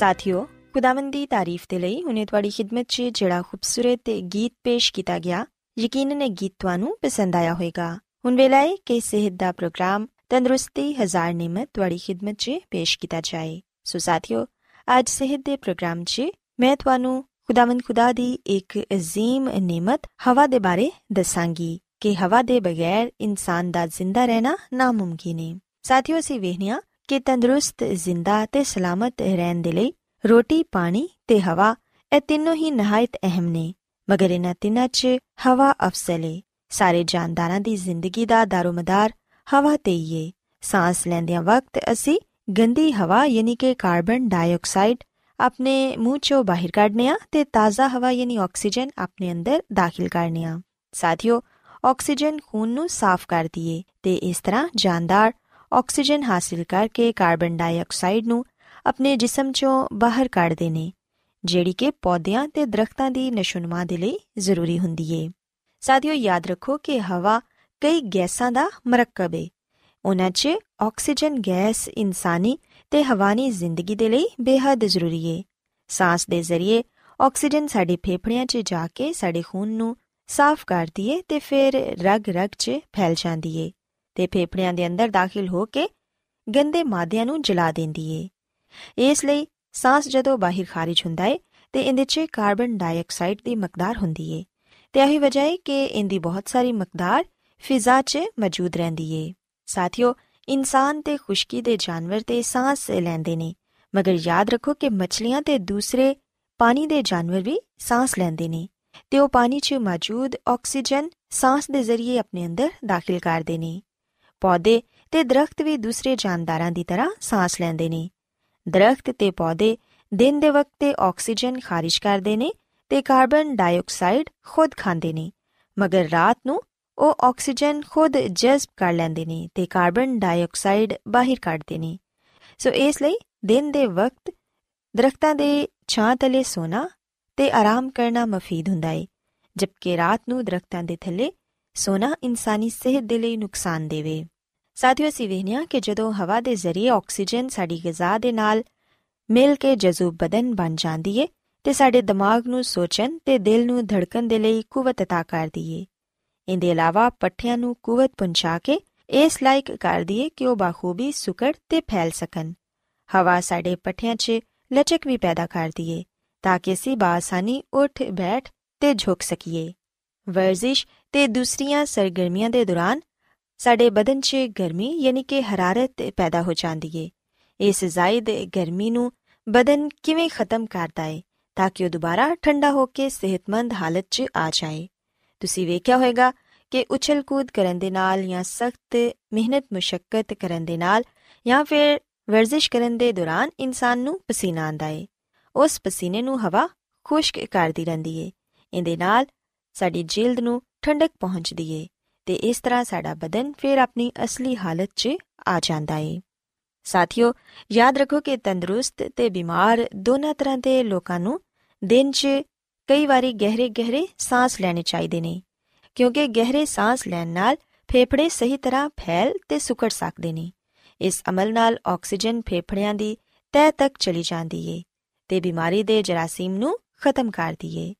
ਸਾਥਿਓ ਖੁਦਾਵੰਦ ਦੀ ਤਾਰੀਫ ਦੇ ਲਈ ਹੁਨੇ ਤੁਹਾਡੀ ਖidmat 'ਚ ਜਿਹੜਾ ਖੂਬਸੂਰਤ ਗੀਤ ਪੇਸ਼ ਕੀਤਾ ਗਿਆ ਯਕੀਨਨ ਇਹ ਗੀਤ ਤੁਹਾਨੂੰ ਪਸੰਦ ਆਇਆ ਹੋਵੇਗਾ ਹੁਣ ਵੇਲਾ ਹੈ ਕਿ ਸਿਹਤ ਦਾ ਪ੍ਰੋਗਰਾਮ ਤੰਦਰੁਸਤੀ ਹਜ਼ਾਰ ਨਿਮਤ ਤੁਹਾਡੀ ਖidmat 'ਚ ਪੇਸ਼ ਕੀਤਾ ਜਾਏ ਸੋ ਸਾਥਿਓ ਅੱਜ ਸਿਹਤ ਦੇ ਪ੍ਰੋਗਰਾਮ 'ਚ ਮੈਂ ਤੁਹਾਨੂੰ ਖੁਦਾਵੰਦ ਖੁਦਾ ਦੀ ਇੱਕ ਅਜ਼ੀਮ ਨਿਮਤ ਹਵਾ ਦੇ ਬਾਰੇ ਦੱਸਾਂਗੀ ਕਿ ਹਵਾ ਦੇ ਬਗੈਰ ਇਨਸਾਨ ਦਾ ਜ਼ਿੰਦਾ ਰਹਿਣਾ ਨਾਮੁਮਕਿਨ ਹੈ ਸਾਥਿਓ ਅਸੀਂ ਵੇਖਨੀਆ ਕਿ ਤੰਦਰੁਸਤ, ਜ਼ਿੰਦਾ ਤੇ ਸਲਾਮਤ ਰਹਿਣ ਦੇ ਲਈ ਰੋਟੀ, ਪਾਣੀ ਤੇ ਹਵਾ, ਇਹ ਤਿੰਨੋਂ ਹੀ ਨਹਾਇਤ ਅਹਿਮ ਨੇ। ਮਗਰ ਇਹਨਾਂ ਤਿੰਨਾਂ 'ਚ ਹਵਾ ਅਫਸਲ ਹੈ ਸਾਰੇ ਜਾਨਦਾਰਾਂ ਦੀ ਜ਼ਿੰਦਗੀ ਦਾ ਦਾਰੋਮਦਾਰ ਹਵਾ ਤੇ ਹੀ ਹੈ ਸਾਹ ਲੈਂਦਿਆਂ ਵਕਤ ਅਸੀਂ ਗੰਦੀ ਹਵਾ ਯਾਨੀ ਕਿ ਕਾਰਬਨ ਡਾਈਆਕਸਾਈਡ ਆਪਣੇ ਮੂੰਹ ਚੋਂ ਬਾਹਰ ਕੱਢਨੇ ਆ ਤੇ ਤਾਜ਼ਾ ਹਵਾ ਯਾਨੀ ਆਕਸੀਜਨ ਆਪਣੇ ਅੰਦਰ ਦਾਖਲ ਕਰਨੇ ਆ ਸਾਥੀਓ, ਆਕਸੀਜਨ ਖੂਨ ਨੂੰ ਸਾਫ਼ ਕਰਦੀ ਏ ਤੇ ਇਸ ਤਰ੍ਹਾਂ ਜਾਨਦਾਰ ਆਕਸੀਜਨ ਹਾਸਿਲ ਕਰਕੇ ਕਾਰਬਨ ਡਾਈਆਕਸਾਈਡ ਨੂੰ ਆਪਣੇ ਜਿਸਮ ਚੋਂ ਬਾਹਰ ਕੱਢਦੇ ਨੇ ਜਿਹੜੀ ਕਿ ਪੌਦਿਆਂ ਤੇ ਦਰਖਤਾਂ ਦੀ ਨਸ਼ੁਨਮਾ ਦੇ ਲਈ ਜ਼ਰੂਰੀ ਹੁੰਦੀ ਏ। ਸਾਥੀਓ, ਯਾਦ ਰੱਖੋ ਕਿ ਹਵਾ ਕਈ ਗੈਸਾਂ ਦਾ ਮਰਕਬ ਏ। ਉਹਨਾਂ 'ਚ ਆਕਸੀਜਨ ਗੈਸ ਇਨਸਾਨੀ ਤੇ ਹਵਾਨੀ ਜ਼ਿੰਦਗੀ ਦੇ ਲਈ ਬੇहद ਜ਼ਰੂਰੀ ਏ। ਸਾਹ ਦੇ ਜ਼ਰੀਏ ਆਕਸੀਜਨ ਸਾਡੇ ਫੇਫੜਿਆਂ 'ਚ ਜਾ ਕੇ ਸਾਡੇ ਖੂਨ ਨੂੰ ਸਾਫ਼ ਕਰਦੀ ਏ ਤੇ ਫਿਰ ਰਗ-ਰਗ 'ਚ ਫੈਲ ਜਾਂਦੀ ਏ। ਤੇ ਫੇਫੜਿਆਂ ਦੇ ਅੰਦਰ ਦਾਖਲ ਹੋ ਕੇ ਗੰਦੇ ਮਾਦਿਆਂ ਨੂੰ ਜਲਾ ਦਿੰਦੀ ਏ। ਇਸ ਲਈ ਸਾਹ ਜਦੋਂ ਬਾਹਰ ਖਾਰਜ ਹੁੰਦਾ ਏ, ਤੇ ਇਹਦੇ 'ਚ ਕਾਰਬਨ ਡਾਈਆਕਸਾਈਡ ਦੀ ਮਕਦਾਰ ਹੁੰਦੀ ਏ। ਤੇ ਇਹੀ ਵਜ੍ਹਾ ਏ ਕਿ ਇਹਦੀ ਬਹੁਤ ਸਾਰੀ ਮਕਦਾਰ ਫਿਜ਼ਾ 'ਚ ਮੌਜੂਦ ਰਹਿੰਦੀ ਏ। ਸਾਥੀਓ, ਇਨਸਾਨ ਤੇ ਖੁਸ਼ਕੀ ਦੇ ਜਾਨਵਰ ਤੇ ਸਾਹ ਲੈਂਦੇ ਨੇ, ਮਗਰ ਯਾਦ ਰੱਖੋ ਕਿ ਮੱਛਲੀਆਂ ਤੇ ਦੂਸਰੇ ਪਾਣੀ ਦੇ ਜਾਨਵਰ ਵੀ ਸਾਹ ਲੈਂਦੇ ਨੇ ਤੇ ਉਹ ਪਾਣੀ 'ਚ ਮੌਜੂਦ ਆਕਸੀਜਨ ਸਾਹ ਦੇ ਜ਼ਰੀਏ ਆਪਣੇ ਅੰਦਰ ਦਾਖਲ ਕਰਦੇ ਨੇ। ਪੌਦੇ ਤੇ ਦਰਖਤ ਵੀ ਦੂਸਰੇ ਜਾਨਦਾਰਾਂ ਦੀ ਤਰ੍ਹਾਂ ਸਾਹ ਲੈਂਦੇ ਨੇ। ਦਰਖਤ ਤੇ ਪੌਦੇ ਦਿਨ ਦੇ ਵਕਤ ਤੇ ਆਕਸੀਜਨ ਖਾਰਿਜ ਕਰਦੇ ਨੇ ਤੇ ਕਾਰਬਨ ਡਾਈਆਕਸਾਈਡ ਖੁਦ ਖਾਂਦੇ ਨੇ, ਮਗਰ ਰਾਤ ਨੂੰ ਉਹ ਆਕਸੀਜਨ ਖੁਦ ਜਜ਼ਬ ਕਰ ਲੈਂਦੇ ਨੇ ਤੇ ਕਾਰਬਨ ਡਾਈਆਕਸਾਈਡ ਬਾਹਰ ਕੱਢਦੇ ਨੇ। ਸੋ ਇਸ ਲਈ ਦਿਨ ਦੇ ਵਕਤ ਦਰਖਤਾਂ ਦੇ ਛਾਂ ਤਲੇ ਸੋਣਾ ਤੇ ਆਰਾਮ ਕਰਨਾ ਮਫੀਦ ਹੁੰਦਾ ਹੈ ਜਦਕਿ ਰਾਤ ਨੂੰ ਦਰਖਤਾਂ ਦੇ ਥੱਲੇ ਸੋਣਾ ਇਨਸਾਨੀ ਸਿਹਤ ਦੇ ਲਈ ਨੁਕਸਾਨ ਦੇਵੇ ਸਾਥੀਓ ਅਸੀਂ ਵੇਖਿਆ ਕਿ ਜਦੋਂ ਹਵਾ ਦੇ ਜ਼ਰੀਏ ਆਕਸੀਜਨ ਸਾਡੀ ਗਿਜ਼ਾ ਦੇ ਨਾਲ ਮਿਲ ਕੇ ਜਜ਼ੂਬ ਬਦਨ ਬਣ ਜਾਂਦੀ ਏ ਤੇ ਸਾਡੇ ਦਿਮਾਗ ਨੂੰ ਸੋਚਣ ਤੇ ਦਿਲ ਨੂੰ ਧੜਕਣ ਦੇ ਲਈ ਕੂਵਤ عطا ਕਰਦੀ ਏ ਇਹਦੇ ਇਲਾਵਾ ਪੱਠਿਆਂ ਨੂੰ ਕੂਵਤ ਪਹੁੰਚਾ ਕੇ ਇਸ ਲਾਇਕ ਕਰਦੀ ਏ ਕਿ ਉਹ ਬਾਖੂਬੀ ਸੁਕੜ ਤੇ ਫੈਲ ਸਕਣ ਹਵਾ ਸਾਡੇ ਪੱਠਿਆਂ 'ਚ ਲਚਕ ਵੀ ਪੈਦਾ ਕਰਦੀ ਏ ਤਾਂ ਕਿ ਅਸੀਂ ਬਾਸਾਨੀ ਉੱਠ ਬੈਠ ਤੇ ਝੁਕ ਸਕੀਏ ਵਰਜ਼ਿਸ਼ ਤੇ ਦੂਸਰੀਆਂ ਸਰਗਰਮੀਆਂ ਦੇ ਦੌਰਾਨ ਸਾਡੇ ਬਦਨ 'ਚ ਗਰਮੀ ਯਾਨੀ ਕਿ ਹਰਾਰਤ ਪੈਦਾ ਹੋ ਜਾਂਦੀ ਏ। ਇਸ ਜ਼ਾਇਦ ਗਰਮੀ ਨੂੰ ਬਦਨ ਕਿਵੇਂ ਖਤਮ ਕਰਦਾ ਏ ਤਾਂ ਕਿ ਉਹ ਦੁਬਾਰਾ ਠੰਡਾ ਹੋ ਕੇ ਸਿਹਤਮੰਦ ਹਾਲਤ 'ਚ ਆ ਜਾਏ। ਤੁਸੀਂ ਵੇਖਿਆ ਹੋਵੇਗਾ ਕਿ ਉਛਲ ਕੂਦ ਕਰਨ ਦੇ ਨਾਲ ਜਾਂ ਸਖਤ ਮਿਹਨਤ ਮੁਸ਼ਕਲ ਕਰਨ ਦੇ ਨਾਲ ਜਾਂ ਫਿਰ ਵਰਜ਼ਿਸ਼ ਕਰਨ ਦੇ ਦੌਰਾਨ ਇਨਸਾਨ ਨੂੰ ਪਸੀਨਾ ਆਂਦਾ ਏ। ਉਸ ਪਸੀਨੇ ਨੂੰ ਹਵਾ ਖੁਸ਼ਕ ਕਰਦੀ ਰਹਿੰਦੀ ਏ। ਇਹਦੇ ਨਾਲ ਸਾਡੀ ਜਿਲਦ ਨੂੰ ਠੰਡਕ ਪਹੁੰਚਦੀ ਏ ਤੇ ਇਸ ਤਰ੍ਹਾਂ ਸਾਡਾ ਬਦਨ ਫਿਰ ਆਪਣੀ ਅਸਲੀ ਹਾਲਤ 'ਚ ਆ ਜਾਂਦਾ ਏ। ਸਾਥੀਓ, ਯਾਦ ਰੱਖੋ ਕਿ ਤੰਦਰੁਸਤ ਤੇ ਬਿਮਾਰ ਦੋਨਾਂ ਤਰ੍ਹਾਂ ਦੇ ਲੋਕਾਂ ਨੂੰ ਦਿਨ 'ਚ ਕਈ ਵਾਰੀ ਗਹਿਰੇ ਗਹਿਰੇ ਸਾਹ ਲੈਣੇ ਚਾਹੀਦੇ ਨੇ, ਕਿਉਂਕਿ ਗਹਿਰੇ ਸਾਹ ਲੈਣ ਨਾਲ ਫੇਫੜੇ ਸਹੀ ਤਰ੍ਹਾਂ ਫੈਲ ਤੇ ਸੁਕੜ ਸਕਦੇ ਨੇ। ਇਸ ਅਮਲ ਨਾਲ ਆਕਸੀਜਨ ਫੇਫੜਿਆਂ ਦੀ ਤਹਿ ਤੱਕ ਚਲੀ ਜਾਂਦੀ ਏ ਤੇ ਬਿਮਾਰੀ ਦੇ ਜਰਾਸੀਮ ਨੂੰ ਖਤਮ ਕਰਦੀ ਏ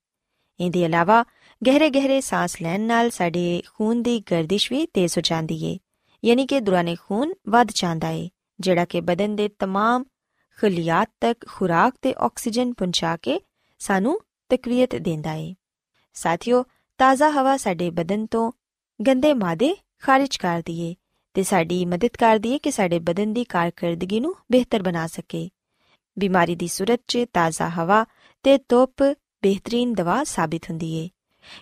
ਇਹਦੇ ਇਲਾਵਾ ਗਹਿਰੇ ਗਹਿਰੇ ਸਾਹ ਲੈਣ ਨਾਲ ਸਾਡੇ ਖੂਨ ਦੀ ਗਰਦਿਸ਼ ਵੀ ਤੇਜ਼ ਹੋ ਜਾਂਦੀ ਏ ਯਾਨੀ ਕਿ ਦੌਰਾਨੇ ਖੂਨ ਵੱਧ ਜਾਂਦਾ ਏ ਜਿਹੜਾ ਕਿ ਬਦਨ ਦੇ तमाम ਖਲੀਆਤ ਤੱਕ ਖੁਰਾਕ ਤੇ ਆਕਸੀਜਨ ਪਹੁੰਚਾ ਕੇ ਸਾਨੂੰ ਤਕਵੀਅਤ ਦਿੰਦਾ ਏ ਸਾਥੀਓ ਤਾਜ਼ਾ ਹਵਾ ਸਾਡੇ ਬਦਨ ਤੋਂ ਗੰਦੇ ਮਾਦੇ ਖਾਰਜ ਕਰਦੀ ਏ ਤੇ ਸਾਡੀ ਮਦਦ ਕਰਦੀ ਏ ਕਿ ਸਾਡੇ ਬਦਨ ਦੀ ਕਾਰਗਰਦਗੀ ਨੂੰ ਬਿਹਤਰ ਬਣਾ ਸਕੇ ਬਿਮਾਰੀ ਦੀ ਸੂਰਤ 'ਚ ਤਾਜ਼ਾ ਹਵਾ ਤੇ ਧੁੱਪ ਬਿਹਤਰੀਨ ਦਵਾ ਸਾਬਿਤ ਹੁੰਦੀ ਏ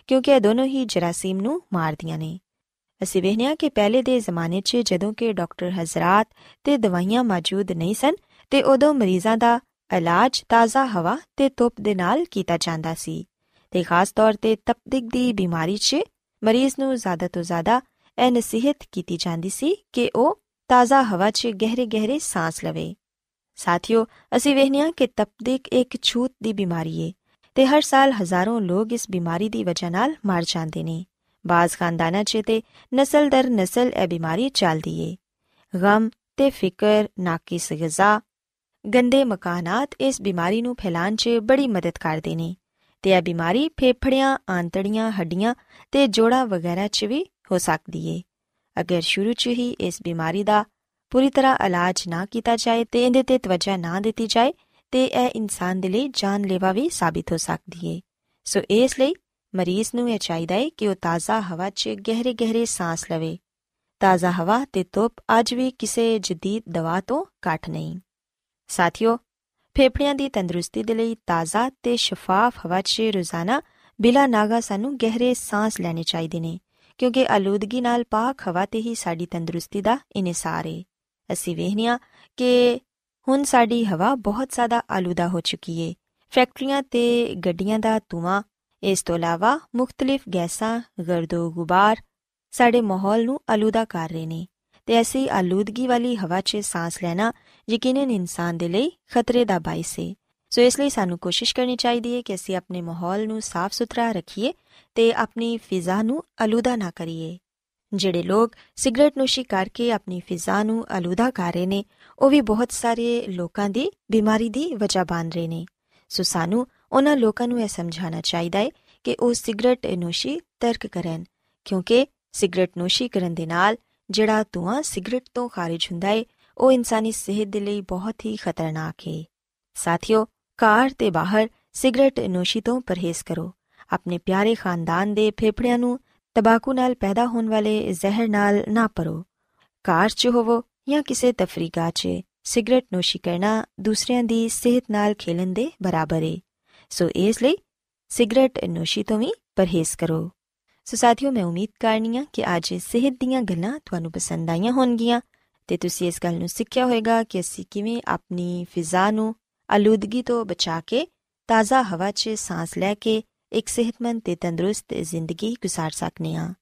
ਕਿਉਂਕਿ ਇਹ ਦੋਨੋਂ ਹੀ ਜਰਾਸੀਮ ਨੂੰ ਮਾਰਦੀਆਂ ਨੇ। ਅਸੀਂ ਵੇਖਿਆ ਕਿ ਪਹਿਲੇ ਦੇ ਜ਼ਮਾਨੇ 'ਚ ਜਦੋਂ ਕਿ ਡਾਕਟਰ ਹਜ਼ਰਤ ਤੇ ਦਵਾਈਆਂ ਮੌਜੂਦ ਨਹੀਂ ਸਨ, ਤੇ ਉਦੋਂ ਮਰੀਜ਼ਾਂ ਦਾ ਇਲਾਜ ਤਾਜ਼ਾ ਹਵਾ ਤੇ ਧੁੱਪ ਦੇ ਨਾਲ ਕੀਤਾ ਜਾਂਦਾ ਸੀ। ਤੇ ਖਾਸ ਤੌਰ ਤੇ ਤਪਦਿਕ ਦੀ ਬਿਮਾਰੀ 'ਚ ਮਰੀਜ਼ ਨੂੰ ਜ਼ਿਆਦਾ ਤੋਂ ਜ਼ਿਆਦਾ ਇਹ ਨਸੀਹਤ ਕੀਤੀ ਜਾਂਦੀ ਸੀ ਕਿ ਉਹ ਤਾਜ਼ਾ ਹਵਾ 'ਚ ਗਹਿਰੇ-ਗਹਿਰੇ ਸਾਹ ਲਵੇ। ਸਾਥੀਓ, ਅਸੀਂ ਵੇਖਿਆ ਕਿ ਤਪਦਿਕ ਇੱਕ ਛੂਤ ਦੀ ਬਿਮਾਰੀ ਏ। ਤੇ ਹਰ ਸਾਲ ਹਜ਼ਾਰਾਂ ਲੋਕ ਇਸ ਬਿਮਾਰੀ ਦੀ ਵਜ੍ਹਾ ਨਾਲ ਮਰ ਜਾਂਦੇ ਨੇ। ਬਾਜ਼ ਖਾਨਦਾਨਾਂ 'ਚ ਤੇ ਨਸਲ ਦਰ ਨਸਲ ਇਹ ਬਿਮਾਰੀ ਚੱਲਦੀ ਏ। ਗਮ ਤੇ ਫਿਕਰ ਨਾਕਿਸ ਗਿਜ਼ਾ ਗੰਦੇ ਮਕਾਨਾਤ ਇਸ ਬਿਮਾਰੀ ਨੂੰ ਫੈਲਾਉਣ 'ਚ ਬੜੀ ਮਦਦ ਕਰਦੇ ਨੇ ਤੇ ਇਹ ਬਿਮਾਰੀ ਫੇਫੜਿਆਂ, ਆਂਤੜੀਆਂ, ਹੱਡੀਆਂ ਤੇ ਜੋੜਾਂ ਵਗੈਰਾ 'ਚ ਵੀ ਹੋ ਸਕਦੀ ਏ। ਅਗਰ ਸ਼ੁਰੂ 'ਚ ਹੀ ਇਸ ਬਿਮਾਰੀ ਦਾ ਪੂਰੀ ਤਰ੍ਹਾਂ ਇਲਾਜ ਨਾ ਕੀਤਾ ਜਾਏ ਤੇ ਇਹਦੇ ਤੇ ਤਵੱਜਾ ਨਾ ਦਿੱਤੀ ਜਾਏ ਤੇ ਇਹ ਇਨਸਾਨ ਦੇ ਲਈ ਜਾਨਲੇਵਾ ਵੀ ਸਾਬਿਤ ਹੋ ਸਕਦੀ ਏ। ਸੋ ਇਸ ਲਈ ਮਰੀਜ਼ ਨੂੰ ਇਹ ਚਾਹੀਦਾ ਹੈ ਕਿ ਉਹ ਤਾਜ਼ਾ ਹਵਾ 'ਚ ਗਹਿਰੇ ਗਹਿਰੇ ਸਾਹ ਲਵੇ। ਤਾਜ਼ਾ ਹਵਾ ਤੇ ਧੁੱਪ ਅੱਜ ਵੀ ਕਿਸੇ ਜਦੀਦ ਦਵਾ ਤੋਂ ਘੱਟ ਨਹੀਂ। ਸਾਥੀਓ, ਫੇਫੜਿਆਂ ਦੀ ਤੰਦਰੁਸਤੀ ਦੇ ਲਈ ਤਾਜ਼ਾ ਤੇ ਸ਼ਫਾਫ ਹਵਾ 'ਚ ਰੋਜ਼ਾਨਾ ਬਿਲਾ ਨਾਗਾ ਸਾਨੂੰ ਗਹਿਰੇ ਸਾਹ ਲੈਣੇ ਚਾਹੀਦੇ ਨੇ, ਕਿਉਂਕਿ ਆਲੂਦਗੀ ਨਾਲ ਪਾਕ ਹਵਾ ਤੇ ਹੀ ਸਾਡੀ ਤੰਦਰੁਸਤੀ ਦਾ ਇਨਸਾਰ ਹੈ ਅਸੀਂ ਵੇਖਨੀਆ ਕਿ ਹੁਣ ਸਾਡੀ ਹਵਾ ਬਹੁਤ ਜ਼ਿਆਦਾ ਆਲੂਦਾ ਹੋ ਚੁੱਕੀ ਏ। ਫੈਕਟਰੀਆਂ ਤੇ ਗੱਡੀਆਂ ਦਾ ਧੂਆਂ, ਇਸ ਤੋਂ ਇਲਾਵਾ ਮੁxtਲਿਫ ਗੈਸਾਂ, ਗਰਦੋ ਗੁਬਾਰ ਸਾਡੇ ਮਾਹੌਲ ਨੂੰ ਆਲੂਦਾ ਕਰ ਰਹੇ ਨੇ ਤੇ ਐਸੀ ਆਲੂਦਗੀ ਵਾਲੀ ਹਵਾ 'ਚ ਸਾਹ ਲੈਣਾ ਯਕੀਨਨ ਇਨਸਾਨ ਦੇ ਲਈ ਖਤਰੇ ਦਾ ਬਾਇਸ ਹੈ ਸੋ ਇਸ ਲਈ ਸਾਨੂੰ ਕੋਸ਼ਿਸ਼ ਕਰਨੀ ਚਾਹੀਦੀ ਹੈ ਕਿ ਅਸੀਂ ਆਪਣੇ ਮਾਹੌਲ ਨੂੰ ਸਾਫ਼ ਸੁਥਰਾ ਰੱਖੀਏ ਤੇ ਆਪਣੀ ਫਿਜ਼ਾ ਨੂੰ ਆਲੂਦਾ ਨਾ ਕਰੀਏ। ਜਿਹੜੇ ਲੋਕ ਸਿਗਰਟ ਨੋਸ਼ੀ ਕਰਕੇ ਆਪਣੀ ਫਿਜ਼ਾ ਨੂੰ ਆਲੂਦਾ ਕਰ ਰਹੇ ਨੇ, ਉਹ ਵੀ ਬਹੁਤ ਸਾਰੇ ਲੋਕਾਂ ਦੀ ਬਿਮਾਰੀ ਦੀ ਵਜ੍ਹਾ ਬਣ ਰਹੇ ਨੇ। ਸੋ ਸਾਨੂੰ ਉਹਨਾਂ ਲੋਕਾਂ ਨੂੰ ਇਹ ਸਮਝਾਉਣਾ ਚਾਹੀਦਾ ਹੈ ਕਿ ਉਹ ਸਿਗਰਟ ਨੋਸ਼ੀ ਤਰਕ ਕਰਨ, ਕਿਉਂਕਿ ਸਿਗਰਟ ਨੋਸ਼ੀ ਕਰਨ ਦੇ ਨਾਲ ਜਿਹੜਾ ਧੂਆਂ ਸਿਗਰਟ ਤੋਂ ਖਾਰਜ ਹੁੰਦਾ ਹੈ, ਉਹ ਇਨਸਾਨੀ ਸਿਹਤ ਦੇ ਲਈ ਬਹੁਤ ਹੀ ਖਤਰਨਾਕ ਹੈ। ਸਾਥੀਓ ਕਾਰ ਤੇ ਬਾਹਰ ਸਿਗਰਟ ਨੋਸ਼ੀ ਤੋਂ ਪਰਹੇਜ਼ ਕਰੋ। ਆਪਣੇ ਪਿਆਰੇ ਖਾਨਦਾਨ ਦੇ ਫੇਫੜਿਆਂ ਨੂੰ ਤਬਾਕੂ ਨਾਲ ਪੈਦਾ ਹੋਣ ਵਾਲੇ ਜ਼ਹਿਰ ਨਾਲ ਨਾ ਪਰੋ। ਕਾਰ 'ਚ ਹੋਵੋ ਜਾਂ ਕਿਸੇ ਤਫਰੀਕਾ 'ਚ, ਸਿਗਰਟ ਨੋਸ਼ੀ ਕਰਨਾ ਦੂਸਰਿਆਂ ਦੀ ਸਿਹਤ ਨਾਲ ਖੇਲਣ ਦੇ ਬਰਾਬਰ ਹੈ ਸੋ ਇਸ ਲਈ ਸਿਗਰਟ ਨੋਸ਼ੀ ਤੋਂ ਵੀ ਪਰਹੇਜ਼ ਕਰੋ। ਸੋ ਸਾਥੀਓ, ਮੈਂ ਉਮੀਦ ਕਰਨੀਆ ਕਿ ਅੱਜ ਸਿਹਤ ਦੀਆਂ ਗੱਲਾਂ ਤੁਹਾਨੂੰ ਪਸੰਦ ਆਈਆਂ ਹੋਣਗੀਆਂ ਤੇ ਤੁਸੀਂ ਇਸ ਗੱਲ ਨੂੰ ਸਿੱਖਿਆ ਹੋਵੇਗਾ ਕਿ ਅਸੀਂ ਕਿਵੇਂ ਆਪਣੀ ਫਿਜ਼ਾ ਨੂੰ ਆਲੂਦਗੀ ਤੋਂ ਬਚਾ ਕੇ ਤਾਜ਼ਾ ਹਵਾ 'ਚ ਸਾਹ ਲੈ ਕੇ ਇੱਕ ਸਿਹਤਮੰਦ ਤੇ ਤੰਦਰੁਸਤ ਜ਼ਿੰਦਗੀ گزار ਸਕਨੇ ਆ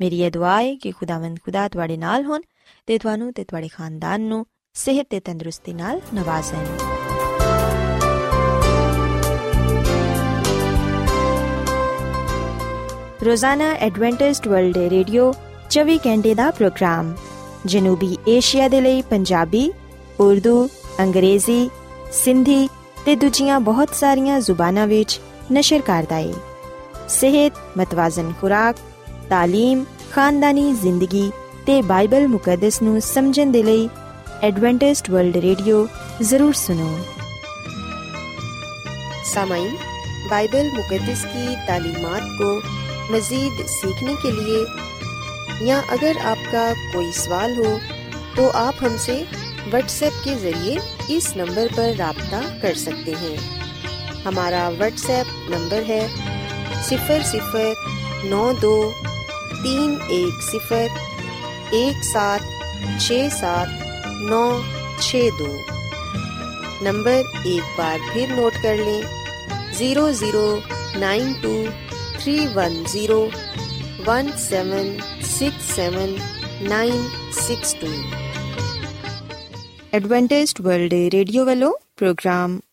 ਮੇਰੀ ਇਹ ਦੁਆ ਹੈ ਕਿ ਖੁਦਾਵੰਦ ਖੁਦਾ ਤੁਹਾਡੇ ਨਾਲ ਹੋਣ ਤੇ ਤੁਹਾਨੂੰ ਤੇ ਤੁਹਾਡੇ ਖਾਨਦਾਨ ਨੂੰ ਸਿਹਤ ਤੇ ਤੰਦਰੁਸਤੀ ਨਾਲ ਨਵਾਜ਼ੇ ਰੋਜ਼ਾਨਾ ਐਡਵੈਂਟਿਸਟ ਵਰਲਡ ਰੇਡੀਓ 24 ਘੰਟੇ ਦਾ ਪ੍ਰੋਗਰਾਮ ਜਨੂਬੀ ਏਸ਼ੀਆ ਦੇ ਲਈ ਪੰਜਾਬੀ ਉਰਦੂ ਅੰਗਰੇਜ਼ੀ ਸਿੰਧੀ ਤੇ ਦੂਜੀਆਂ ਬਹੁਤ ਸਾਰੀਆਂ ਜ਼ੁਬਾਨਾਂ ਵਿੱਚ ਨਸ਼ਰ ਕਰਦਾ ਹੈ ਸਿਹਤ ਮਤਵਾਜ਼ਨ ਖੁਰਾਕ تعلیم ਖਾਨਦਾਨੀ ਜ਼ਿੰਦਗੀ ਤੇ ਬਾਈਬਲ ਮੁਕੱਦਸ ਨੂੰ ਸਮਝਣ ਦੇ ਲਈ ਐਡਵੈਂਟਿਸਟ ਵਰਲਡ ਰੇਡੀਓ ਜ਼ਰੂਰ ਸੁਨੋ सामाइन बाइबल मुकदस की तालीमत को मज़ीद सीखने के लिए या अगर आपका कोई सवाल हो तो आप हमसे व्हाट्सएप के ज़रिए इस नंबर पर रबता कर सकते हैं हमारा व्हाट्सएप नंबर है सिफर सिफर नौ दो तीन एक सिफर एक सात छ सात नौ छ दो। नंबर एक बार फिर नोट कर लें zero zero nine two three one zero one seven six seven nine six two Adventist વર્લ્ડે radio वालों प्रोग्राम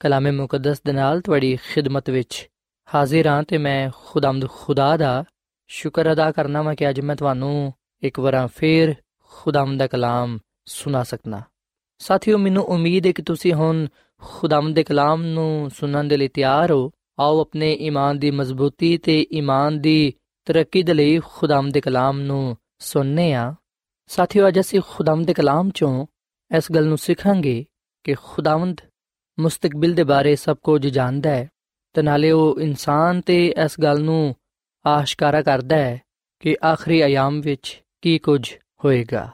ਕਲਾਮੇ ਮੁਕੱਦਸ ਦੇ ਨਾਲ ਤੁਹਾਡੀ ਖਿਦਮਤ ਵਿੱਚ ਹਾਜ਼ਰ ਹਾਂ ਤੇ ਮੈਂ ਖੁਦਾਮਦ ਖੁਦਾ ਦਾ ਸ਼ੁਕਰ ਅਦਾ ਕਰਨਾ ਮੈਂ ਕਿ ਅੱਜ ਮੈਂ ਤੁਹਾਨੂੰ ਇੱਕ ਵਾਰ ਫੇਰ ਖੁਦਾਮਦ ਦਾ ਕਲਾਮ ਸੁਣਾ ਸਕਣਾ ਸਾਥੀਓ, ਮੈਨੂੰ ਉਮੀਦ ਹੈ ਕਿ ਤੁਸੀਂ ਹੁਣ ਖੁਦਾਮਦ ਦੇ ਕਲਾਮ ਨੂੰ ਸੁਣਨ ਦੇ ਲਈ ਤਿਆਰ ਹੋ। ਆਓ ਆਪਣੇ ਈਮਾਨ ਦੀ ਮਜ਼ਬੂਤੀ ਤੇ ਈਮਾਨ ਦੀ ਤਰੱਕੀ ਦੇ ਲਈ ਖੁਦਾਮਦ ਦੇ ਕਲਾਮ ਨੂੰ ਸੁਣਨੇ ਆ। ਸਾਥੀਓ, ਅੱਜ ਅਸੀਂ ਖੁਦਾਮਦ ਦੇ ਕਲਾਮ ਚੋਂ ਇਸ ਗੱਲ ਨੂੰ ਸਿੱਖਾਂਗੇ ਕਿ ਖੁਦਾਵੰਦ ਮੁਸਤਕਬਲ ਦੇ ਬਾਰੇ ਸਭ ਕੁਝ ਜਾਣਦਾ ਹੈ। ਤੇ ਨਾਲੇ ਉਹ ਇਨਸਾਨ ਤੇ ਇਸ ਗੱਲ ਨੂੰ ਆਸ਼ਕਾਰਾ ਕਰਦਾ ਹੈ ਕਿ ਆਖਰੀ ਅਯਾਮ ਵਿੱਚ ਕੀ ਕੁਝ ਹੋਏਗਾ।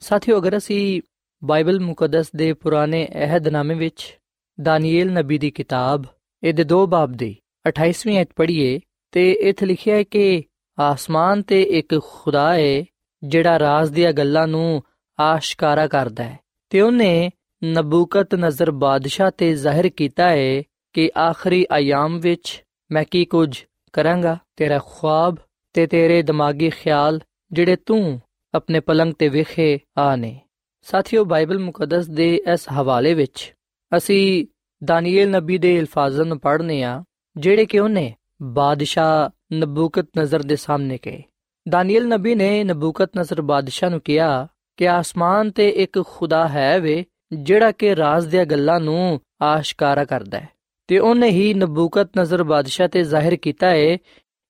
ਸਾਥੀਓ, ਅਗਰ ਅਸੀਂ ਬਾਈਬਲ ਮੁਕੱਦਸ ਦੇ ਪੁਰਾਣੇ ਅਹਿਦਨਾਮੇ ਵਿੱਚ ਦਾਨੀਏਲ ਨਬੀ ਦੀ ਕਿਤਾਬ, ਇਹਦੇ ਦੋ ਬਾਬ ਦੀ 28ਵੀਂ ਅਧ ਪੜ੍ਹੀਏ, ਤੇ ਇੱਥੇ ਲਿਖਿਆ ਹੈ ਕਿ ਆਸਮਾਨ ਤੇ ਇੱਕ ਖੁਦਾ ਹੈ, ਜਿਹੜਾ ਰਾਜ਼ ਦੀਆਂ ਗੱਲਾਂ ਨੂੰ ਆਸ਼ਕਾਰਾ ਕਰਦਾ ਹੈ। ਤੇ ਉਹਨੇ ਨਬੂਕਤ ਨਜ਼ਰ ਬਾਦਸ਼ਾਹ ਤੇ ਜ਼ਾਹਿਰ ਕੀਤਾ ਹੈ ਕਿ ਆਖਰੀ ਆਯਾਮ ਵਿੱਚ ਮੈਂ ਕੀ ਕੁਝ ਕਰਾਂਗਾ? ਤੇਰਾ ਖੁਆਬ ਤੇ ਤੇਰੇ ਦਿਮਾਗੀ ਖਿਆਲ ਜਿਹੜੇ ਤੂੰ ਆਪਣੇ ਪਲੰਗ ਤੇ ਵੇਖੇ, ਆ ਨੇ। ਸਾਥੀਓ, ਬਾਈਬਲ ਮੁਕੱਦਸ ਦੇ ਇਸ ਹਵਾਲੇ ਵਿੱਚ ਅਸੀਂ ਦਾਨੀਏਲ ਨਬੀ ਦੇ ਅਲਫਾਜ਼ਾਂ ਨੂੰ ਪੜ੍ਹਨੇ ਆ, ਜਿਹੜੇ ਕਿ ਉਹਨੇ ਬਾਦਸ਼ਾਹ ਨਬੂਕਤ ਨਜ਼ਰ ਦੇ ਸਾਹਮਣੇ ਕਹੇ। ਦਾਨੀਏਲ ਨਬੀ ਨੇ ਨਬੂਕਤ ਨਜ਼ਰ ਬਾਦਸ਼ਾਹ ਨੂੰ ਕਿਹਾ, ਕਿ ਆਸਮਾਨ ਤੇ ਇੱਕ ਖੁਦਾ ਹੈ ਵੇ ਜਿਹੜਾ ਕਿ ਰਾਜ਼ ਦੀਆਂ ਗੱਲਾਂ ਨੂੰ ਆਸ਼ਕਾਰਾ ਕਰਦਾ ਹੈ। ਤੇ ਉਹਨੇ ਹੀ ਨਬੂਕਤ ਨਜ਼ਰ ਬਾਦਸ਼ਾਹ ਤੇ ਜ਼ਾਹਿਰ ਕੀਤਾ ਹੈ